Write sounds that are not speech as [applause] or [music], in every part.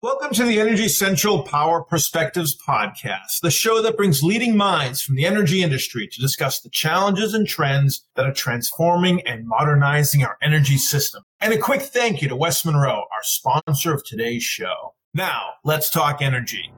Welcome to the Energy Central Power Perspectives podcast, the show that brings leading minds from the energy industry to discuss the challenges and trends that are transforming and modernizing our energy system. And a quick thank you to West Monroe, our sponsor of today's show. Now, let's talk energy.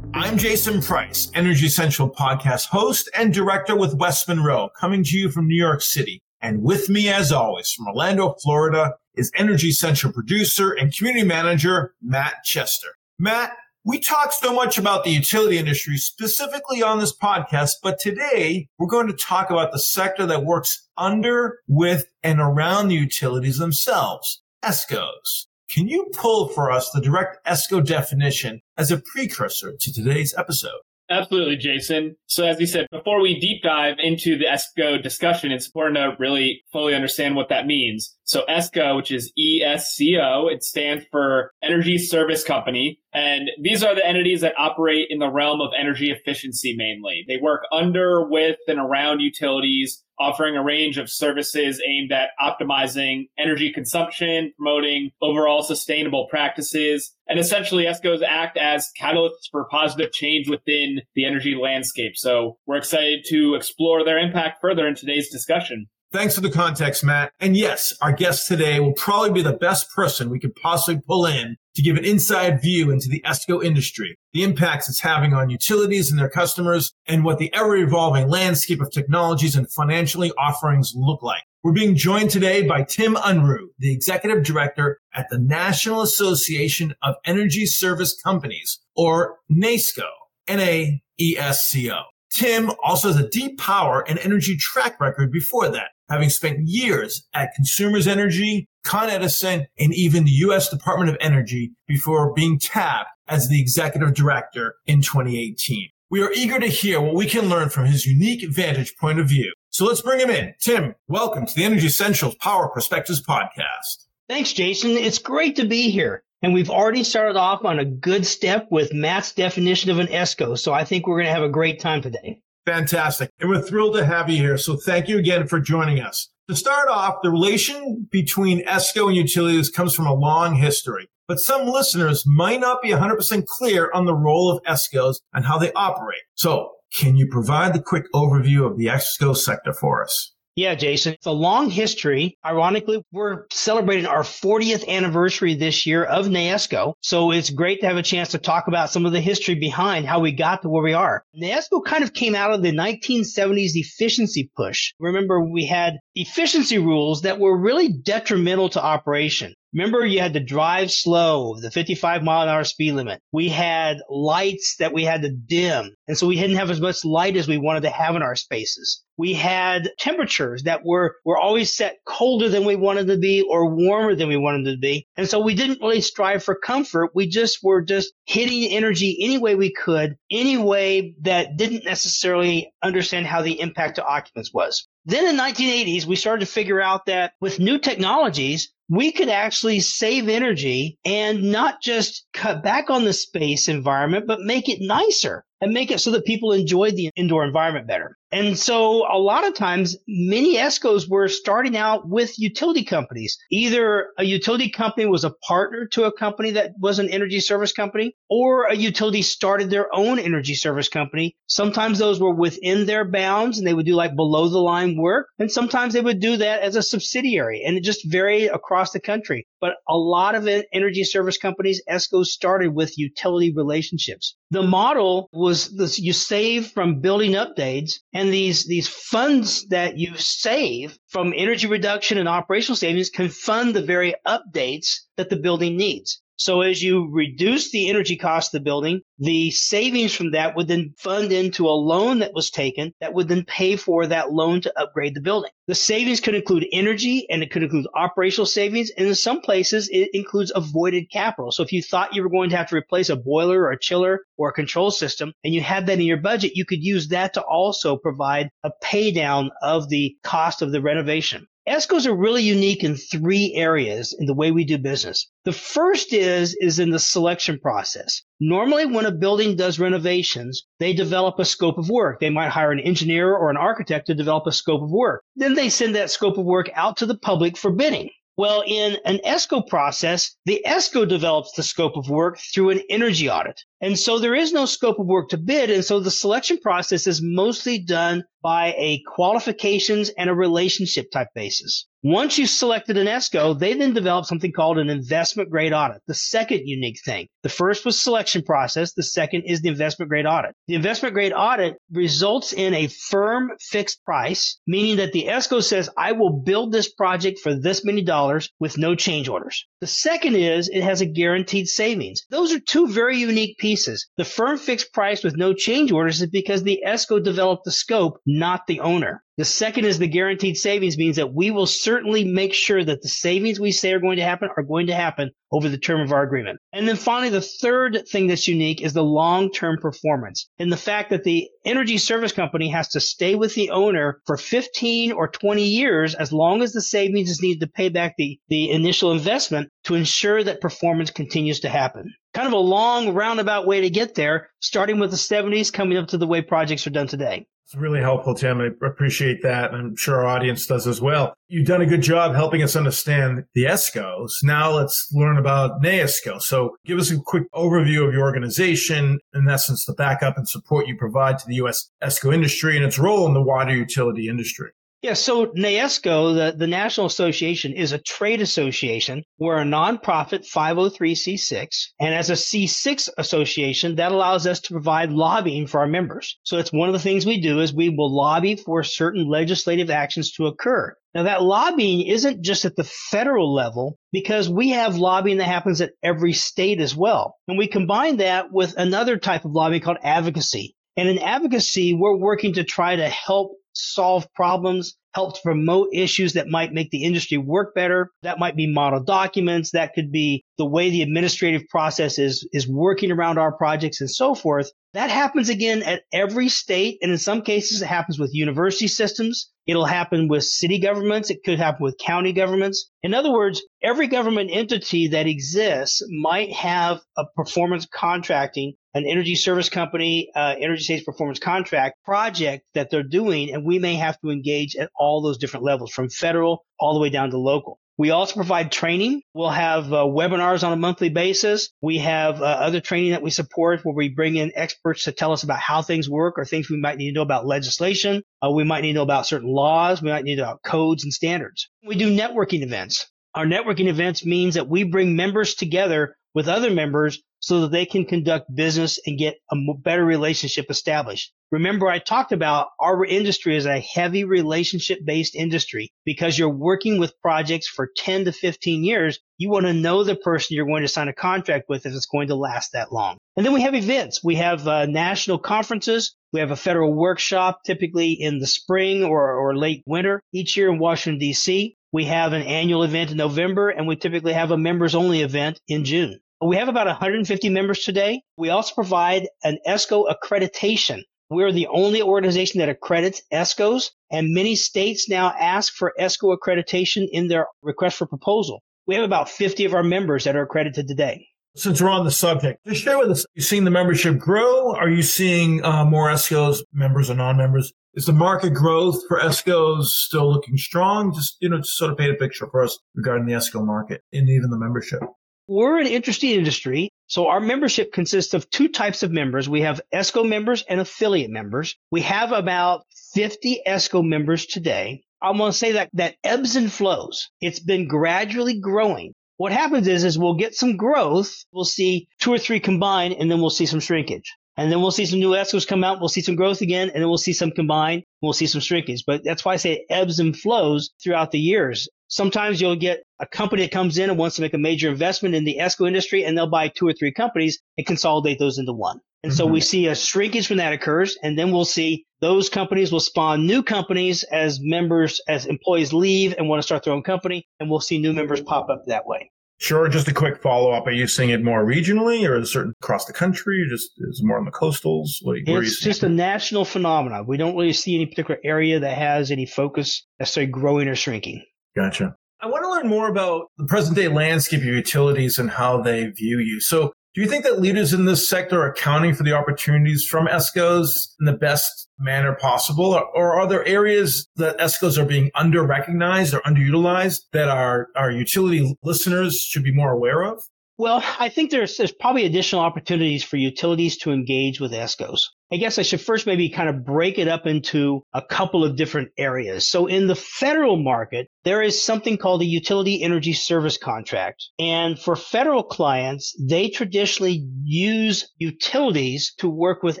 Jason Price, Energy Central podcast host and director with West Monroe, coming to you from New York City. And with me, as always, from Orlando, Florida, is Energy Central producer and community manager, Matt Chester. Matt, we talk so much about the utility industry specifically on this podcast, but today we're going to talk about the sector that works under, with, and around the utilities themselves, ESCOs. Can you pull for us the direct ESCO definition as a precursor to today's episode? Absolutely, Jason. So as you said, before we deep dive into the ESCO discussion, it's important to really fully understand what that means. So ESCO, which is ESCO, it stands for Energy Service Company. And these are the entities that operate in the realm of energy efficiency mainly. They work under, with, and around utilities, offering a range of services aimed at optimizing energy consumption, promoting overall sustainable practices. And essentially, ESCOs act as catalysts for positive change within the energy landscape. So we're excited to explore their impact further in today's discussion. Thanks for the context, Matt. And yes, our guest today will probably be the best person we could possibly pull in to give an inside view into the ESCO industry, the impacts it's having on utilities and their customers, and what the ever evolving landscape of technologies and financially offerings look like. We're being joined today by Tim Unruh, the executive director at the National Association of Energy Service Companies, or NAESCO, N-A-E-S-C-O. Tim also has a deep power and energy track record before that, having spent years at Consumers Energy, Con Edison, and even the U.S. Department of Energy before being tapped as the executive director in 2018. We are eager to hear what we can learn from his unique vantage point of view. So let's bring him in. Tim, welcome to the Energy Central Power Perspectives podcast. Thanks, Jason. It's great to be here. And we've already started off on a good step with Matt's definition of an ESCO. So I think we're going to have a great time today. Fantastic. And we're thrilled to have you here. So thank you again for joining us. To start off, the relation between ESCO and utilities comes from a long history, but some listeners might not be 100% clear on the role of ESCOs and how they operate. So can you provide the quick overview of the ESCO sector for us? Yeah, Jason. It's a long history. Ironically, we're celebrating our 40th anniversary this year of NAESCO. So it's great to have a chance to talk about some of the history behind how we got to where we are. NAESCO kind of came out of the 1970s efficiency push. Remember, we had efficiency rules that were really detrimental to operation. Remember, you had to drive slow, the 55 mile an hour speed limit. We had lights that we had to dim. And so we didn't have as much light as we wanted to have in our spaces. We had temperatures that were, were always set colder than we wanted to be or warmer than we wanted to be. And so we didn't really strive for comfort. We just were just hitting energy any way we could, any way that didn't necessarily understand how the impact to occupants was. Then in 1980s, we started to figure out that with new technologies, we could actually save energy and not just cut back on the space environment, but make it nicer and make it so that people enjoy the indoor environment better. And so a lot of times, many ESCOs were starting out with utility companies. Either a utility company was a partner to a company that was an energy service company, or a utility started their own energy service company. Sometimes those were within their bounds and they would do like below the line work. And sometimes they would do that as a subsidiary and it just varied across the country. But a lot of energy service companies, ESCOs started with utility relationships. The model was this, you save from building updates and these, these funds that you save from energy reduction and operational savings can fund the very updates that the building needs. So as you reduce the energy cost of the building, the savings from that would then fund into a loan that was taken that would then pay for that loan to upgrade the building. The savings could include energy and it could include operational savings. And in some places, it includes avoided capital. So if you thought you were going to have to replace a boiler or a chiller or a control system and you had that in your budget, you could use that to also provide a pay down of the cost of the renovation. ESCOs are really unique in three areas in the way we do business. The first is, is in the selection process. Normally, when a building does renovations, they develop a scope of work. They might hire an engineer or an architect to develop a scope of work. Then they send that scope of work out to the public for bidding. Well, in an ESCO process, the ESCO develops the scope of work through an energy audit. And so there is no scope of work to bid. And so the selection process is mostly done by a qualifications and a relationship type basis. Once you've selected an ESCO, they then develop something called an investment grade audit. The second unique thing. The first was selection process. The second is the investment grade audit. The investment grade audit results in a firm fixed price, meaning that the ESCO says, I will build this project for this many dollars with no change orders. The second is it has a guaranteed savings. Those are two very unique pieces. The firm fixed price with no change orders is because the ESCO developed the scope, not the owner. The second is the guaranteed savings means that we will certainly make sure that the savings we say are going to happen are going to happen over the term of our agreement. And then finally, the third thing that's unique is the long-term performance and the fact that the energy service company has to stay with the owner for 15 or 20 years as long as the savings is needed to pay back the, the initial investment to ensure that performance continues to happen. Kind of a long roundabout way to get there, starting with the 70s, coming up to the way projects are done today. It's really helpful, Tim. I appreciate that. I'm sure our audience does as well. You've done a good job helping us understand the ESCOs. Now let's learn about NAESCO. So give us a quick overview of your organization, in essence, the backup and support you provide to the U.S. ESCO industry and its role in the water utility industry. Yeah, so NAESCO, the, the National Association, is a trade association. We're a nonprofit 503c6. And as a C6 association, that allows us to provide lobbying for our members. So it's one of the things we do is we will lobby for certain legislative actions to occur. Now that lobbying isn't just at the federal level because we have lobbying that happens at every state as well. And we combine that with another type of lobbying called advocacy. And in advocacy, we're working to try to help solve problems, help to promote issues that might make the industry work better. That might be model documents. That could be the way the administrative process is, is working around our projects and so forth. That happens again at every state. And in some cases, it happens with university systems. It'll happen with city governments. It could happen with county governments. In other words, every government entity that exists might have a performance contracting, an energy service company, uh, energy savings performance contract project that they're doing. And we may have to engage at all those different levels from federal all the way down to local. We also provide training. We'll have uh, webinars on a monthly basis. We have uh, other training that we support where we bring in experts to tell us about how things work or things we might need to know about legislation. Uh, we might need to know about certain laws. We might need to know about codes and standards. We do networking events. Our networking events means that we bring members together with other members so that they can conduct business and get a better relationship established. Remember, I talked about our industry is a heavy relationship based industry because you're working with projects for 10 to 15 years. You want to know the person you're going to sign a contract with if it's going to last that long. And then we have events. We have uh, national conferences. We have a federal workshop typically in the spring or, or late winter each year in Washington, D.C. We have an annual event in November and we typically have a members only event in June. We have about 150 members today. We also provide an ESCO accreditation. We're the only organization that accredits ESCOs, and many states now ask for ESCO accreditation in their request for proposal. We have about 50 of our members that are accredited today. Since we're on the subject, just share with us, you seeing the membership grow? Are you seeing uh, more ESCOs, members or non-members? Is the market growth for ESCOs still looking strong? Just, you know, just sort of paint a picture for us regarding the ESCO market and even the membership. We're an interesting industry. So our membership consists of two types of members. We have ESCO members and affiliate members. We have about 50 ESCO members today. I want to say that that ebbs and flows. It's been gradually growing. What happens is, is we'll get some growth. We'll see two or three combine and then we'll see some shrinkage. And then we'll see some new ESCOs come out. We'll see some growth again, and then we'll see some combine. We'll see some shrinkage. But that's why I say it ebbs and flows throughout the years. Sometimes you'll get a company that comes in and wants to make a major investment in the ESCO industry, and they'll buy two or three companies and consolidate those into one. And mm-hmm. so we mm-hmm. see a shrinkage when that occurs, and then we'll see those companies will spawn new companies as members, as employees leave and want to start their own company, and we'll see new members pop up that way. Sure. Just a quick follow up. Are you seeing it more regionally or is it certain across the country? Or just is it more on the coastals? What, it's just a national phenomenon. We don't really see any particular area that has any focus necessarily growing or shrinking. Gotcha. I want to learn more about the present day landscape of utilities and how they view you. So do you think that leaders in this sector are accounting for the opportunities from ESCOs in the best manner possible? Or, are there areas that ESCOs are being under recognized or underutilized that our, our utility listeners should be more aware of? Well, I think there's, there's probably additional opportunities for utilities to engage with ESCOs. I guess I should first maybe kind of break it up into a couple of different areas. So in the federal market, there is something called a utility energy service contract. And for federal clients, they traditionally use utilities to work with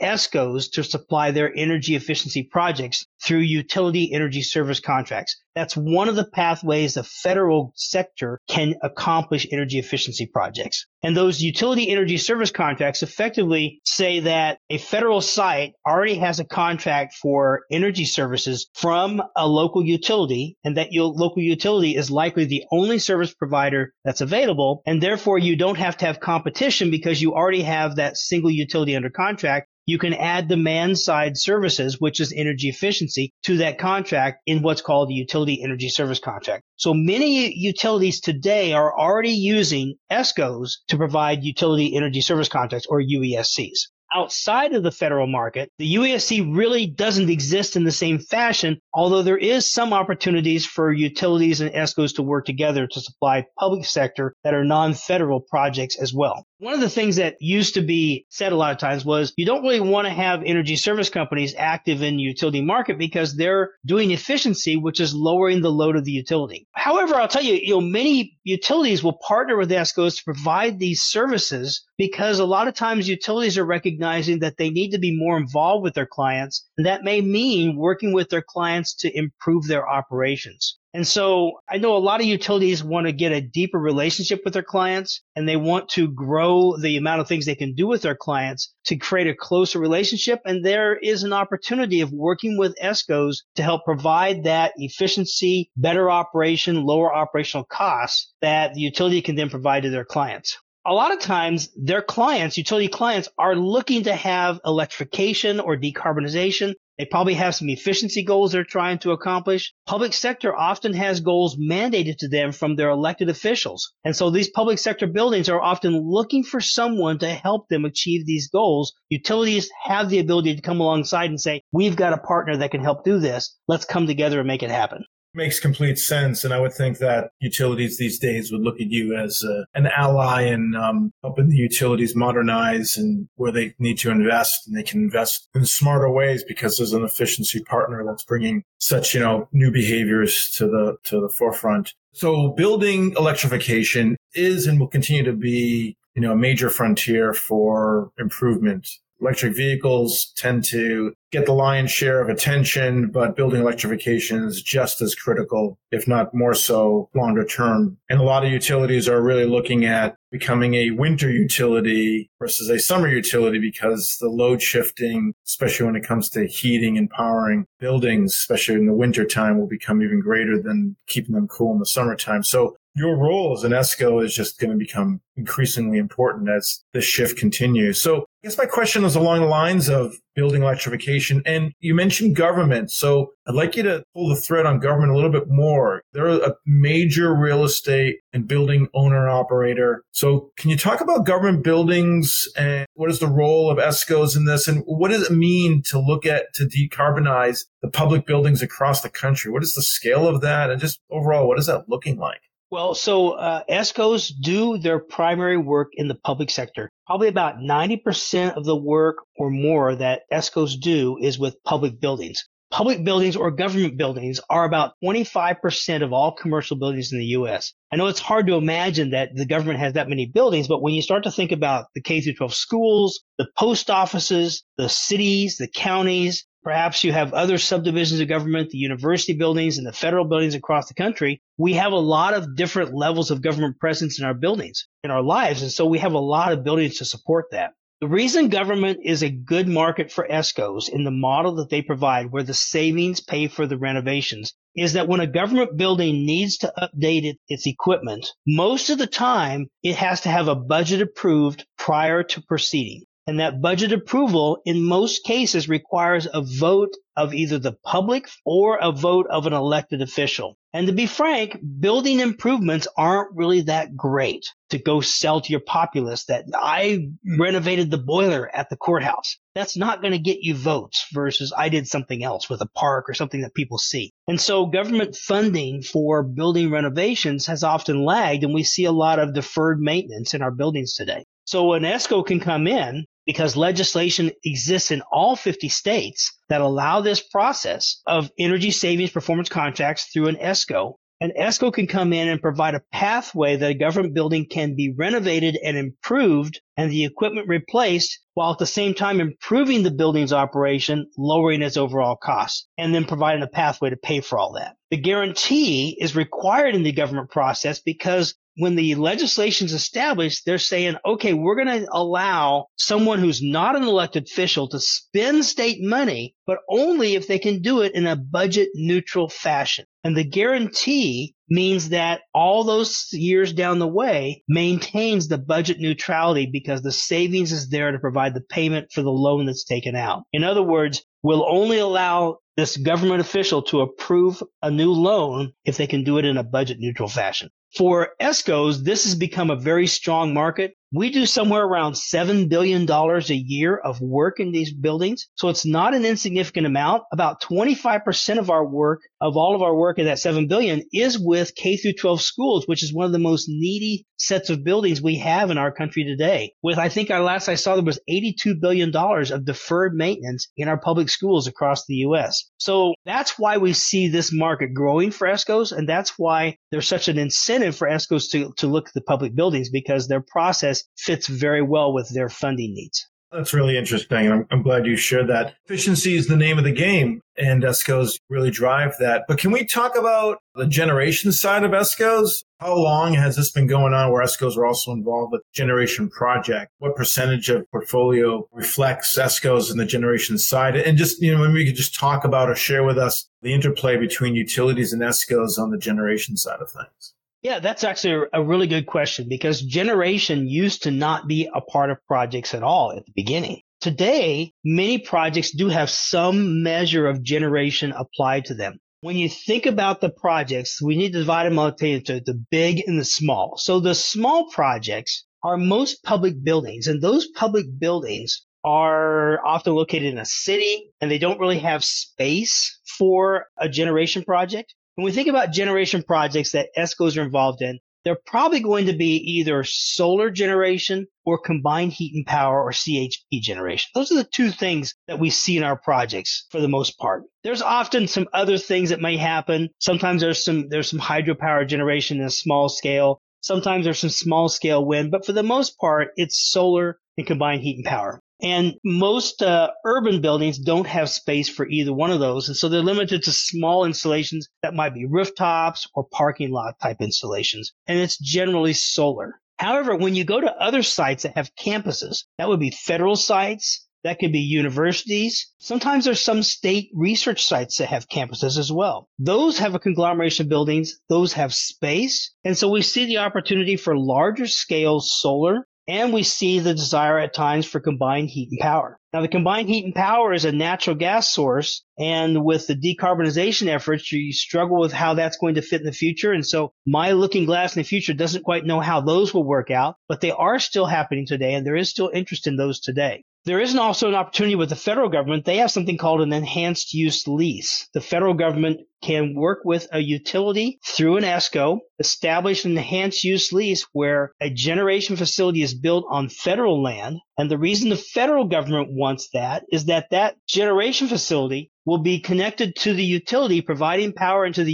ESCOs to supply their energy efficiency projects through utility energy service contracts. That's one of the pathways the federal sector can accomplish energy efficiency projects. And those utility energy service contracts effectively say that a federal site already has a contract for energy services from a local utility and that your local utility is likely the only service provider that's available. And therefore you don't have to have competition because you already have that single utility under contract you can add demand side services, which is energy efficiency, to that contract in what's called the utility energy service contract. So many utilities today are already using ESCOs to provide utility energy service contracts or UESCs outside of the federal market, the UESC really doesn't exist in the same fashion, although there is some opportunities for utilities and ESCOs to work together to supply public sector that are non-federal projects as well. One of the things that used to be said a lot of times was you don't really want to have energy service companies active in the utility market because they're doing efficiency, which is lowering the load of the utility. However, I'll tell you, you know, many utilities will partner with ESCOs to provide these services because a lot of times utilities are recognizing that they need to be more involved with their clients. And that may mean working with their clients to improve their operations. And so I know a lot of utilities want to get a deeper relationship with their clients and they want to grow the amount of things they can do with their clients to create a closer relationship. And there is an opportunity of working with ESCOs to help provide that efficiency, better operation, lower operational costs that the utility can then provide to their clients a lot of times their clients, utility clients, are looking to have electrification or decarbonization. They probably have some efficiency goals they're trying to accomplish. Public sector often has goals mandated to them from their elected officials. And so these public sector buildings are often looking for someone to help them achieve these goals. Utilities have the ability to come alongside and say, we've got a partner that can help do this. Let's come together and make it happen makes complete sense. And I would think that utilities these days would look at you as uh, an ally in um, helping the utilities modernize and where they need to invest and they can invest in smarter ways because there's an efficiency partner that's bringing such, you know, new behaviors to the, to the forefront. So building electrification is and will continue to be, you know, a major frontier for improvement electric vehicles tend to get the lion's share of attention, but building electrification is just as critical, if not more so longer term. And a lot of utilities are really looking at becoming a winter utility versus a summer utility because the load shifting, especially when it comes to heating and powering buildings, especially in the winter time, will become even greater than keeping them cool in the summertime. So your role as an ESCO is just going to become increasingly important as this shift continues. So I guess my question is along the lines of building electrification. And you mentioned government. So I'd like you to pull the thread on government a little bit more. They're a major real estate and building owner operator. So can you talk about government buildings and what is the role of ESCOs in this? And what does it mean to look at to decarbonize the public buildings across the country? What is the scale of that? And just overall, what is that looking like? Well, so uh, ESCOs do their primary work in the public sector. Probably about 90% of the work or more that ESCOs do is with public buildings. Public buildings or government buildings are about 25% of all commercial buildings in the U.S. I know it's hard to imagine that the government has that many buildings, but when you start to think about the K 12 schools, the post offices, the cities, the counties, Perhaps you have other subdivisions of government, the university buildings and the federal buildings across the country. We have a lot of different levels of government presence in our buildings, in our lives. And so we have a lot of buildings to support that. The reason government is a good market for ESCOs in the model that they provide, where the savings pay for the renovations, is that when a government building needs to update it, its equipment, most of the time it has to have a budget approved prior to proceeding. And that budget approval in most cases requires a vote of either the public or a vote of an elected official. And to be frank, building improvements aren't really that great to go sell to your populace that I renovated the boiler at the courthouse. That's not going to get you votes versus I did something else with a park or something that people see. And so government funding for building renovations has often lagged and we see a lot of deferred maintenance in our buildings today. So an ESCO can come in because legislation exists in all 50 states that allow this process of energy savings performance contracts through an ESCO. An ESCO can come in and provide a pathway that a government building can be renovated and improved and the equipment replaced while at the same time improving the building's operation, lowering its overall costs, and then providing a pathway to pay for all that. The guarantee is required in the government process because when the legislation is established, they're saying, okay, we're going to allow someone who's not an elected official to spend state money, but only if they can do it in a budget neutral fashion. And the guarantee means that all those years down the way maintains the budget neutrality because the savings is there to provide the payment for the loan that's taken out. In other words, we'll only allow this government official to approve a new loan if they can do it in a budget neutral fashion. For ESCOs, this has become a very strong market. We do somewhere around $7 billion a year of work in these buildings. So it's not an insignificant amount. About 25% of our work, of all of our work in that 7 billion is with K through 12 schools, which is one of the most needy sets of buildings we have in our country today. With, I think our last I saw there was $82 billion of deferred maintenance in our public schools across the U.S. So that's why we see this market growing for ESCOs. And that's why there's such an incentive for ESCOs to, to look at the public buildings because their process fits very well with their funding needs. That's really interesting. I'm, I'm glad you shared that. Efficiency is the name of the game, and ESCOs really drive that. But can we talk about the generation side of ESCOs? How long has this been going on where ESCOs are also involved with generation project? What percentage of portfolio reflects ESCOs in the generation side? And just, you know, maybe you could just talk about or share with us the interplay between utilities and ESCOs on the generation side of things. Yeah, that's actually a really good question because generation used to not be a part of projects at all at the beginning. Today, many projects do have some measure of generation applied to them. When you think about the projects, we need to divide them up into the big and the small. So the small projects are most public buildings and those public buildings are often located in a city and they don't really have space for a generation project. When we think about generation projects that ESCOs are involved in, they're probably going to be either solar generation or combined heat and power or CHP generation. Those are the two things that we see in our projects for the most part. There's often some other things that may happen. Sometimes there's some there's some hydropower generation in a small scale. Sometimes there's some small scale wind, but for the most part, it's solar and combined heat and power. And most uh, urban buildings don't have space for either one of those. And so they're limited to small installations that might be rooftops or parking lot type installations. And it's generally solar. However, when you go to other sites that have campuses, that would be federal sites, that could be universities. Sometimes there's some state research sites that have campuses as well. Those have a conglomeration of buildings. Those have space. And so we see the opportunity for larger scale solar and we see the desire at times for combined heat and power. Now, the combined heat and power is a natural gas source. And with the decarbonization efforts, you struggle with how that's going to fit in the future. And so my looking glass in the future doesn't quite know how those will work out, but they are still happening today. And there is still interest in those today. There is also an opportunity with the federal government. They have something called an enhanced use lease. The federal government can work with a utility through an ESCO, establish an enhanced use lease where a generation facility is built on federal land. And the reason the federal government wants that is that that generation facility will be connected to the utility, providing power into the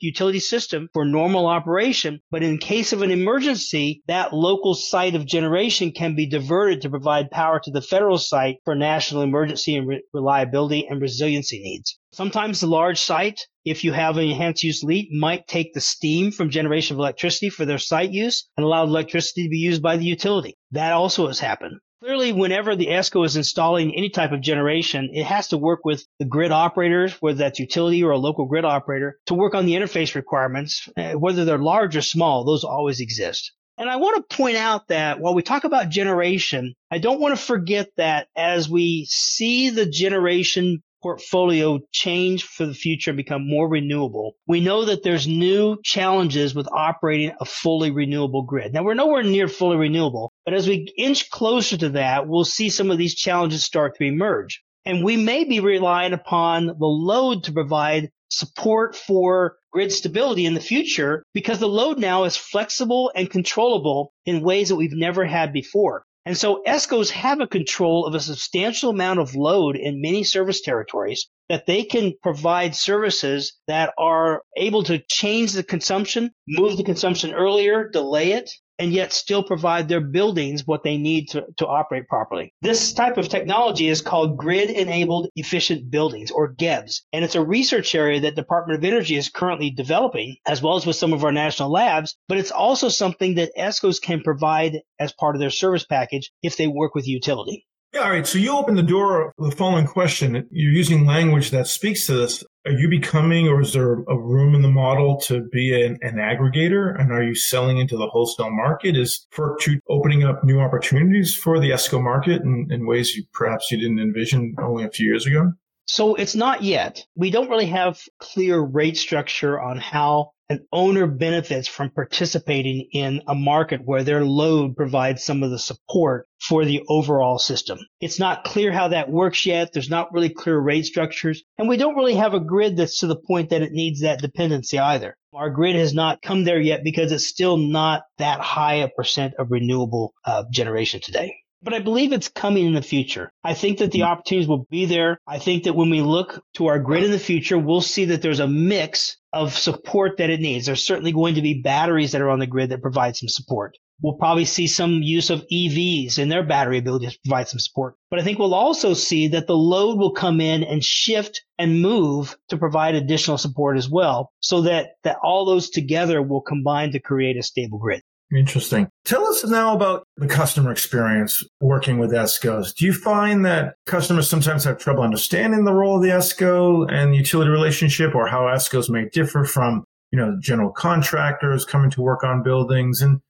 utility system for normal operation. But in case of an emergency, that local site of generation can be diverted to provide power to the federal site for national emergency and re- reliability and resiliency needs. Sometimes the large site, if you have an enhanced use lease, might take the steam from generation of electricity for their site use and allow electricity to be used by the utility. That also has happened. Clearly, whenever the ESCO is installing any type of generation, it has to work with the grid operators, whether that's utility or a local grid operator, to work on the interface requirements, uh, whether they're large or small, those always exist. And I want to point out that while we talk about generation, I don't want to forget that as we see the generation portfolio change for the future and become more renewable, we know that there's new challenges with operating a fully renewable grid. Now we're nowhere near fully renewable, but as we inch closer to that, we'll see some of these challenges start to emerge. And we may be relying upon the load to provide support for grid stability in the future because the load now is flexible and controllable in ways that we've never had before. And so ESCOs have a control of a substantial amount of load in many service territories that they can provide services that are able to change the consumption, move the consumption earlier, delay it, and yet still provide their buildings what they need to, to operate properly. This type of technology is called grid enabled efficient buildings or GEBs. And it's a research area that Department of Energy is currently developing as well as with some of our national labs. But it's also something that ESCOs can provide as part of their service package if they work with utility. Yeah, all right. So you open the door with the following question. You're using language that speaks to this. Are you becoming, or is there a room in the model to be an, an aggregator? And are you selling into the wholesale market? Is FERC opening up new opportunities for the ESCO market in, in ways you perhaps you didn't envision only a few years ago? So it's not yet. We don't really have clear rate structure on how an owner benefits from participating in a market where their load provides some of the support for the overall system. It's not clear how that works yet. There's not really clear rate structures. And we don't really have a grid that's to the point that it needs that dependency either. Our grid has not come there yet because it's still not that high a percent of renewable uh, generation today but I believe it's coming in the future. I think that the mm-hmm. opportunities will be there. I think that when we look to our grid in the future, we'll see that there's a mix of support that it needs. There's certainly going to be batteries that are on the grid that provide some support. We'll probably see some use of EVs and their battery ability to provide some support. But I think we'll also see that the load will come in and shift and move to provide additional support as well so that, that all those together will combine to create a stable grid. Interesting. Tell us now about the customer experience working with ESCOs. Do you find that customers sometimes have trouble understanding the role of the ESCO and the utility relationship or how ESCOs may differ from, you know, general contractors coming to work on buildings? And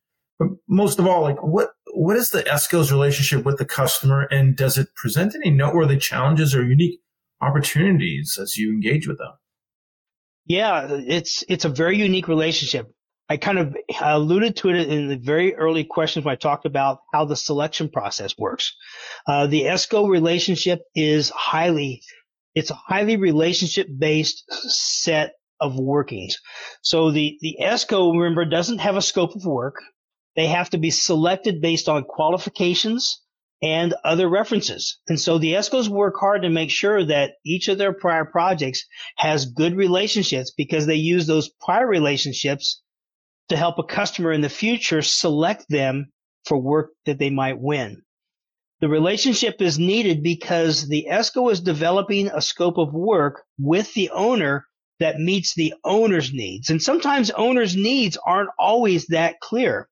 most of all, like what, what is the ESCO's relationship with the customer and does it present any noteworthy challenges or unique opportunities as you engage with them? Yeah, it's it's a very unique relationship. I kind of alluded to it in the very early questions when I talked about how the selection process works. Uh, the ESCO relationship is highly, it's a highly relationship based set of workings. So the, the ESCO, remember, doesn't have a scope of work. They have to be selected based on qualifications and other references. And so the ESCOs work hard to make sure that each of their prior projects has good relationships because they use those prior relationships to help a customer in the future select them for work that they might win. The relationship is needed because the ESCO is developing a scope of work with the owner that meets the owner's needs. And sometimes owners' needs aren't always that clear.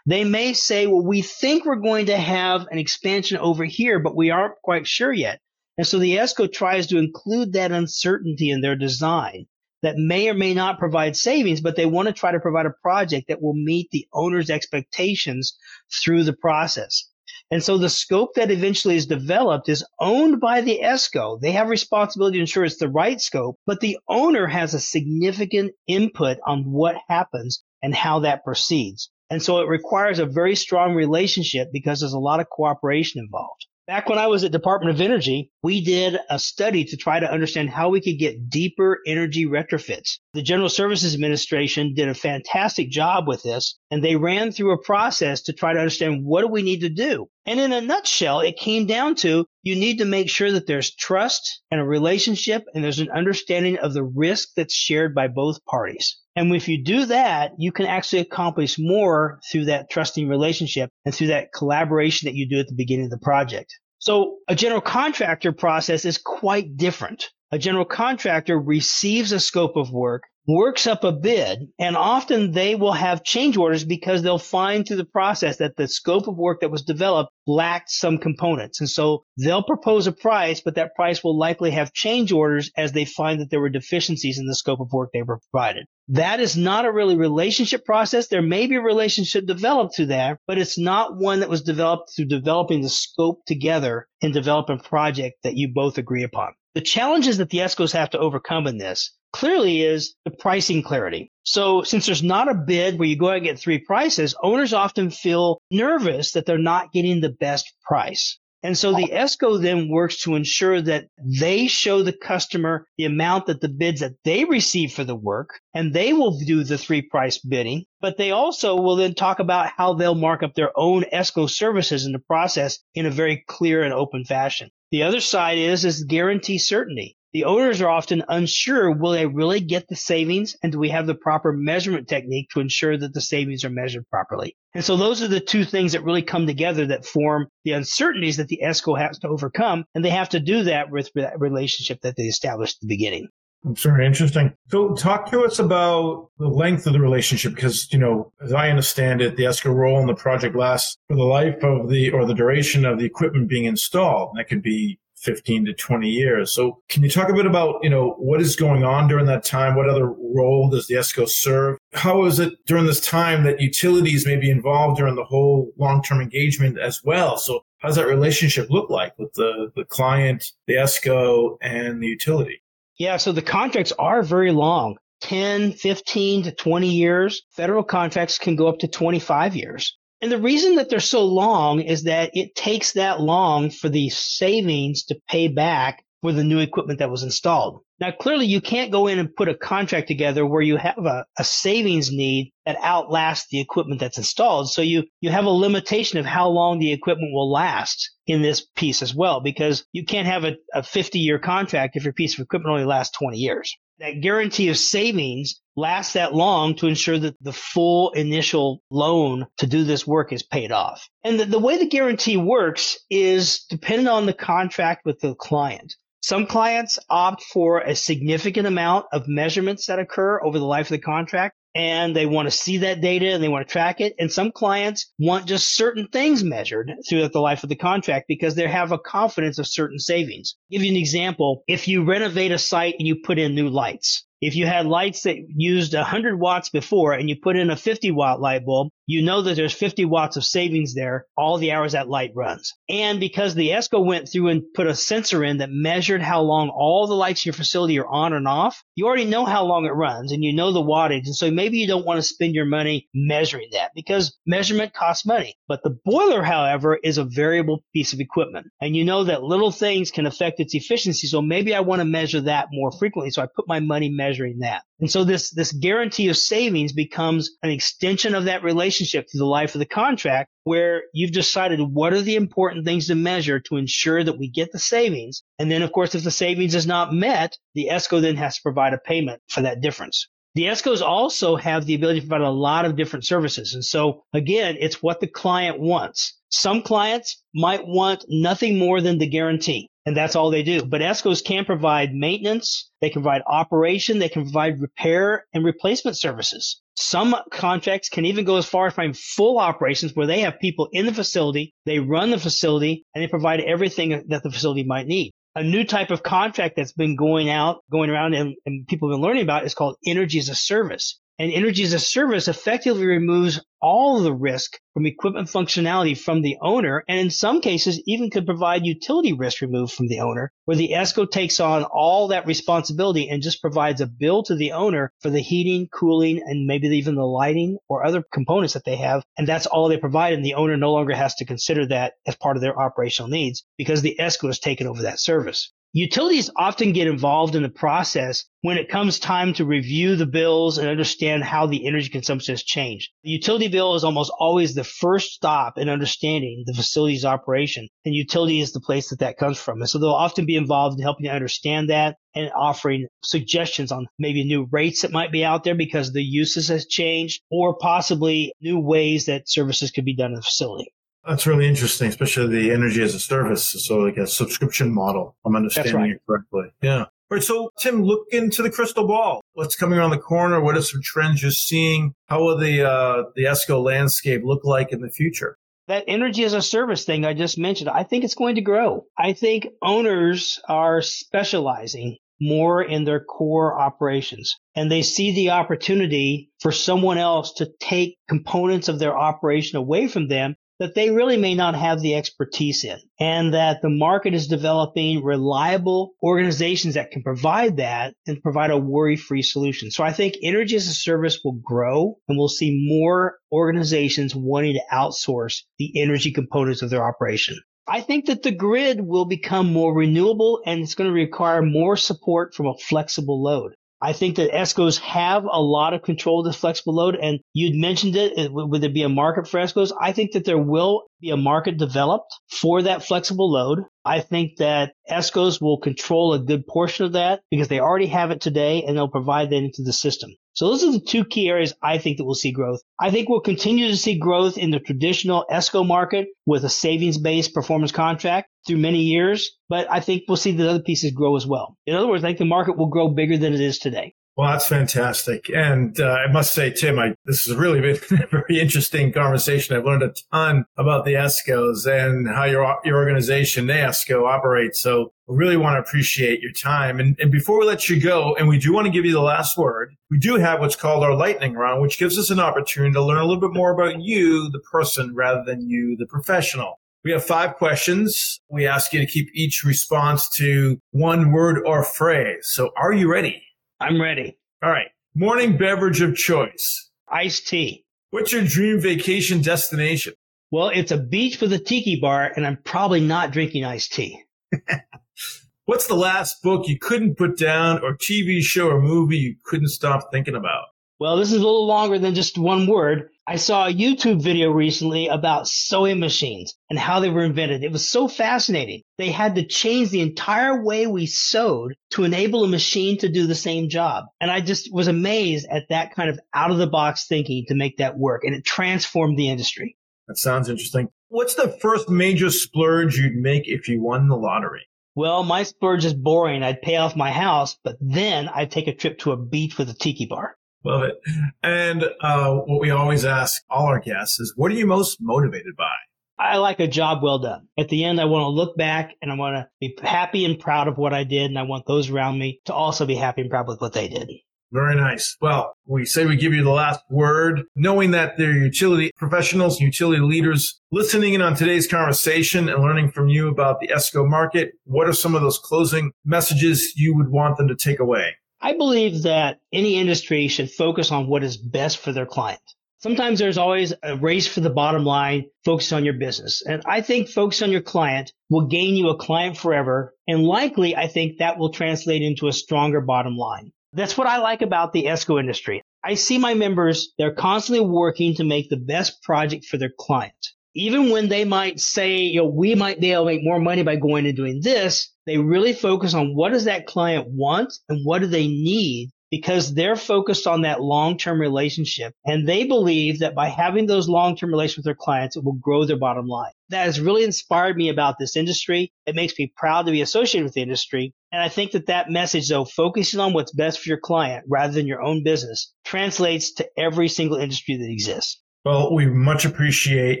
They may say, well, we think we're going to have an expansion over here, but we aren't quite sure yet. And so the ESCO tries to include that uncertainty in their design that may or may not provide savings, but they want to try to provide a project that will meet the owner's expectations through the process. And so the scope that eventually is developed is owned by the ESCO. They have responsibility to ensure it's the right scope, but the owner has a significant input on what happens and how that proceeds. And so it requires a very strong relationship because there's a lot of cooperation involved. Back when I was at Department of Energy, we did a study to try to understand how we could get deeper energy retrofits. The General Services Administration did a fantastic job with this, and they ran through a process to try to understand what do we need to do. And in a nutshell, it came down to you need to make sure that there's trust and a relationship and there's an understanding of the risk that's shared by both parties. And if you do that, you can actually accomplish more through that trusting relationship and through that collaboration that you do at the beginning of the project. So a general contractor process is quite different. A general contractor receives a scope of work works up a bid and often they will have change orders because they'll find through the process that the scope of work that was developed lacked some components. And so they'll propose a price, but that price will likely have change orders as they find that there were deficiencies in the scope of work they were provided. That is not a really relationship process. There may be a relationship developed through that, but it's not one that was developed through developing the scope together and develop a project that you both agree upon. The challenges that the ESCOs have to overcome in this clearly is the pricing clarity. So since there's not a bid where you go out and get three prices, owners often feel nervous that they're not getting the best price. And so the ESCO then works to ensure that they show the customer the amount that the bids that they receive for the work, and they will do the three price bidding. But they also will then talk about how they'll mark up their own ESCO services in the process in a very clear and open fashion. The other side is, is guarantee certainty. The owners are often unsure, will they really get the savings? And do we have the proper measurement technique to ensure that the savings are measured properly? And so those are the two things that really come together that form the uncertainties that the ESCO has to overcome. And they have to do that with that relationship that they established at the beginning. That's very interesting. So talk to us about the length of the relationship because, you know, as I understand it, the ESCO role in the project lasts for the life of the or the duration of the equipment being installed. That could be 15 to 20 years. So can you talk a bit about, you know, what is going on during that time? What other role does the ESCO serve? How is it during this time that utilities may be involved during the whole long-term engagement as well? So how does that relationship look like with the, the client, the ESCO, and the utility? Yeah, so the contracts are very long. 10, 15 to 20 years. Federal contracts can go up to 25 years. And the reason that they're so long is that it takes that long for the savings to pay back for the new equipment that was installed. Now, clearly you can't go in and put a contract together where you have a, a, savings need that outlasts the equipment that's installed. So you, you have a limitation of how long the equipment will last in this piece as well, because you can't have a, a 50 year contract if your piece of equipment only lasts 20 years. That guarantee of savings lasts that long to ensure that the full initial loan to do this work is paid off. And the, the way the guarantee works is dependent on the contract with the client. Some clients opt for a significant amount of measurements that occur over the life of the contract and they want to see that data and they want to track it. And some clients want just certain things measured throughout the life of the contract because they have a confidence of certain savings. I'll give you an example. If you renovate a site and you put in new lights, if you had lights that used 100 watts before and you put in a 50 watt light bulb, you know that there's 50 watts of savings there all the hours that light runs. And because the ESCO went through and put a sensor in that measured how long all the lights in your facility are on and off, you already know how long it runs and you know the wattage. And so maybe you don't want to spend your money measuring that because measurement costs money. But the boiler, however, is a variable piece of equipment. And you know that little things can affect its efficiency. So maybe I want to measure that more frequently. So I put my money measuring that. And so this, this guarantee of savings becomes an extension of that relationship through the life of the contract where you've decided what are the important things to measure to ensure that we get the savings. And then, of course, if the savings is not met, the ESCO then has to provide a payment for that difference. The ESCOs also have the ability to provide a lot of different services. And so again, it's what the client wants. Some clients might want nothing more than the guarantee and that's all they do. But ESCOs can provide maintenance, they can provide operation, they can provide repair and replacement services. Some contracts can even go as far as providing full operations where they have people in the facility, they run the facility, and they provide everything that the facility might need. A new type of contract that's been going out, going around, and, and people have been learning about is called energy as a service. And energy as a service effectively removes all the risk from equipment functionality from the owner, and in some cases even could provide utility risk removed from the owner, where the ESCO takes on all that responsibility and just provides a bill to the owner for the heating, cooling, and maybe even the lighting or other components that they have. And that's all they provide, and the owner no longer has to consider that as part of their operational needs because the ESCO has taken over that service. Utilities often get involved in the process when it comes time to review the bills and understand how the energy consumption has changed. The utility bill is almost always the first stop in understanding the facility's operation, and utility is the place that that comes from. And so they'll often be involved in helping you understand that and offering suggestions on maybe new rates that might be out there because the uses has changed or possibly new ways that services could be done in the facility. That's really interesting, especially the energy as a service. So like a subscription model. I'm understanding right. it correctly. Yeah. All right. So Tim, look into the crystal ball. What's coming around the corner? What are some trends you're seeing? How will the, uh, the ESCO landscape look like in the future? That energy as a service thing I just mentioned, I think it's going to grow. I think owners are specializing more in their core operations. And they see the opportunity for someone else to take components of their operation away from them that they really may not have the expertise in and that the market is developing reliable organizations that can provide that and provide a worry free solution. So I think energy as a service will grow and we'll see more organizations wanting to outsource the energy components of their operation. I think that the grid will become more renewable and it's going to require more support from a flexible load. I think that ESCOs have a lot of control of the flexible load. And you'd mentioned it. Would there be a market for ESCOs? I think that there will be a market developed for that flexible load. I think that ESCOs will control a good portion of that because they already have it today and they'll provide that into the system. So those are the two key areas I think that we'll see growth. I think we'll continue to see growth in the traditional ESCO market with a savings based performance contract through many years, but I think we'll see the other pieces grow as well. In other words, I think the market will grow bigger than it is today. Well, that's fantastic. And uh, I must say, Tim, I, this has really been [laughs] a very interesting conversation. I've learned a ton about the ESCOs and how your, your organization, NAESCO, operates. So I really want to appreciate your time. And, and before we let you go, and we do want to give you the last word, we do have what's called our lightning round, which gives us an opportunity to learn a little bit more about you, the person, rather than you, the professional. We have five questions. We ask you to keep each response to one word or phrase. So are you ready? I'm ready. All right. Morning beverage of choice. Iced tea. What's your dream vacation destination? Well, it's a beach with a tiki bar, and I'm probably not drinking iced tea. [laughs] What's the last book you couldn't put down or TV show or movie you couldn't stop thinking about? Well, this is a little longer than just one word. I saw a YouTube video recently about sewing machines and how they were invented. It was so fascinating. They had to change the entire way we sewed to enable a machine to do the same job. And I just was amazed at that kind of out of the box thinking to make that work. And it transformed the industry. That sounds interesting. What's the first major splurge you'd make if you won the lottery? Well, my splurge is boring. I'd pay off my house, but then I'd take a trip to a beach with a tiki bar. Love it. And uh, what we always ask all our guests is, what are you most motivated by? I like a job well done. At the end, I want to look back and I want to be happy and proud of what I did. And I want those around me to also be happy and proud with what they did. Very nice. Well, we say we give you the last word, knowing that there are utility professionals utility leaders listening in on today's conversation and learning from you about the ESCO market. What are some of those closing messages you would want them to take away? I believe that any industry should focus on what is best for their client. Sometimes there's always a race for the bottom line, focus on your business. And I think focus on your client will gain you a client forever. And likely, I think that will translate into a stronger bottom line. That's what I like about the ESCO industry. I see my members, they're constantly working to make the best project for their client even when they might say, you know, we might be able to make more money by going and doing this, they really focus on what does that client want and what do they need because they're focused on that long-term relationship and they believe that by having those long-term relations with their clients, it will grow their bottom line. That has really inspired me about this industry. It makes me proud to be associated with the industry. And I think that that message, though, focusing on what's best for your client rather than your own business translates to every single industry that exists. Well, we much appreciate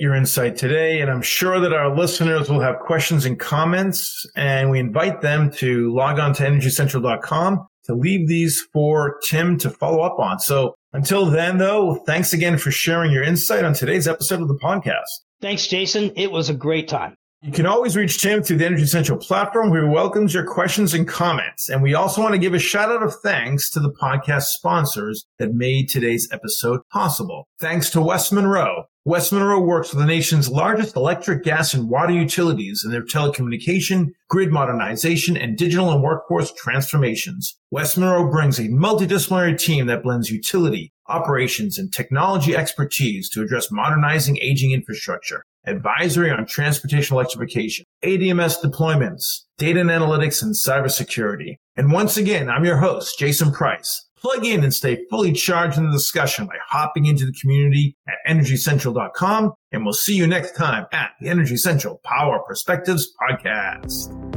your insight today, and I'm sure that our listeners will have questions and comments, and we invite them to log on to energycentral.com to leave these for Tim to follow up on. So until then, though, thanks again for sharing your insight on today's episode of the podcast. Thanks, Jason. It was a great time. You can always reach Tim through the Energy Central platform he welcomes your questions and comments. And we also want to give a shout out of thanks to the podcast sponsors that made today's episode possible. Thanks to West Monroe. West Monroe works with the nation's largest electric, gas, and water utilities in their telecommunication, grid modernization, and digital and workforce transformations. West Monroe brings a multidisciplinary team that blends utility, operations, and technology expertise to address modernizing aging infrastructure advisory on transportation electrification, ADMS deployments, data and analytics, and cybersecurity. And once again, I'm your host, Jason Price. Plug in and stay fully charged in the discussion by hopping into the community at energycentral.com. And we'll see you next time at the Energy Central Power Perspectives Podcast.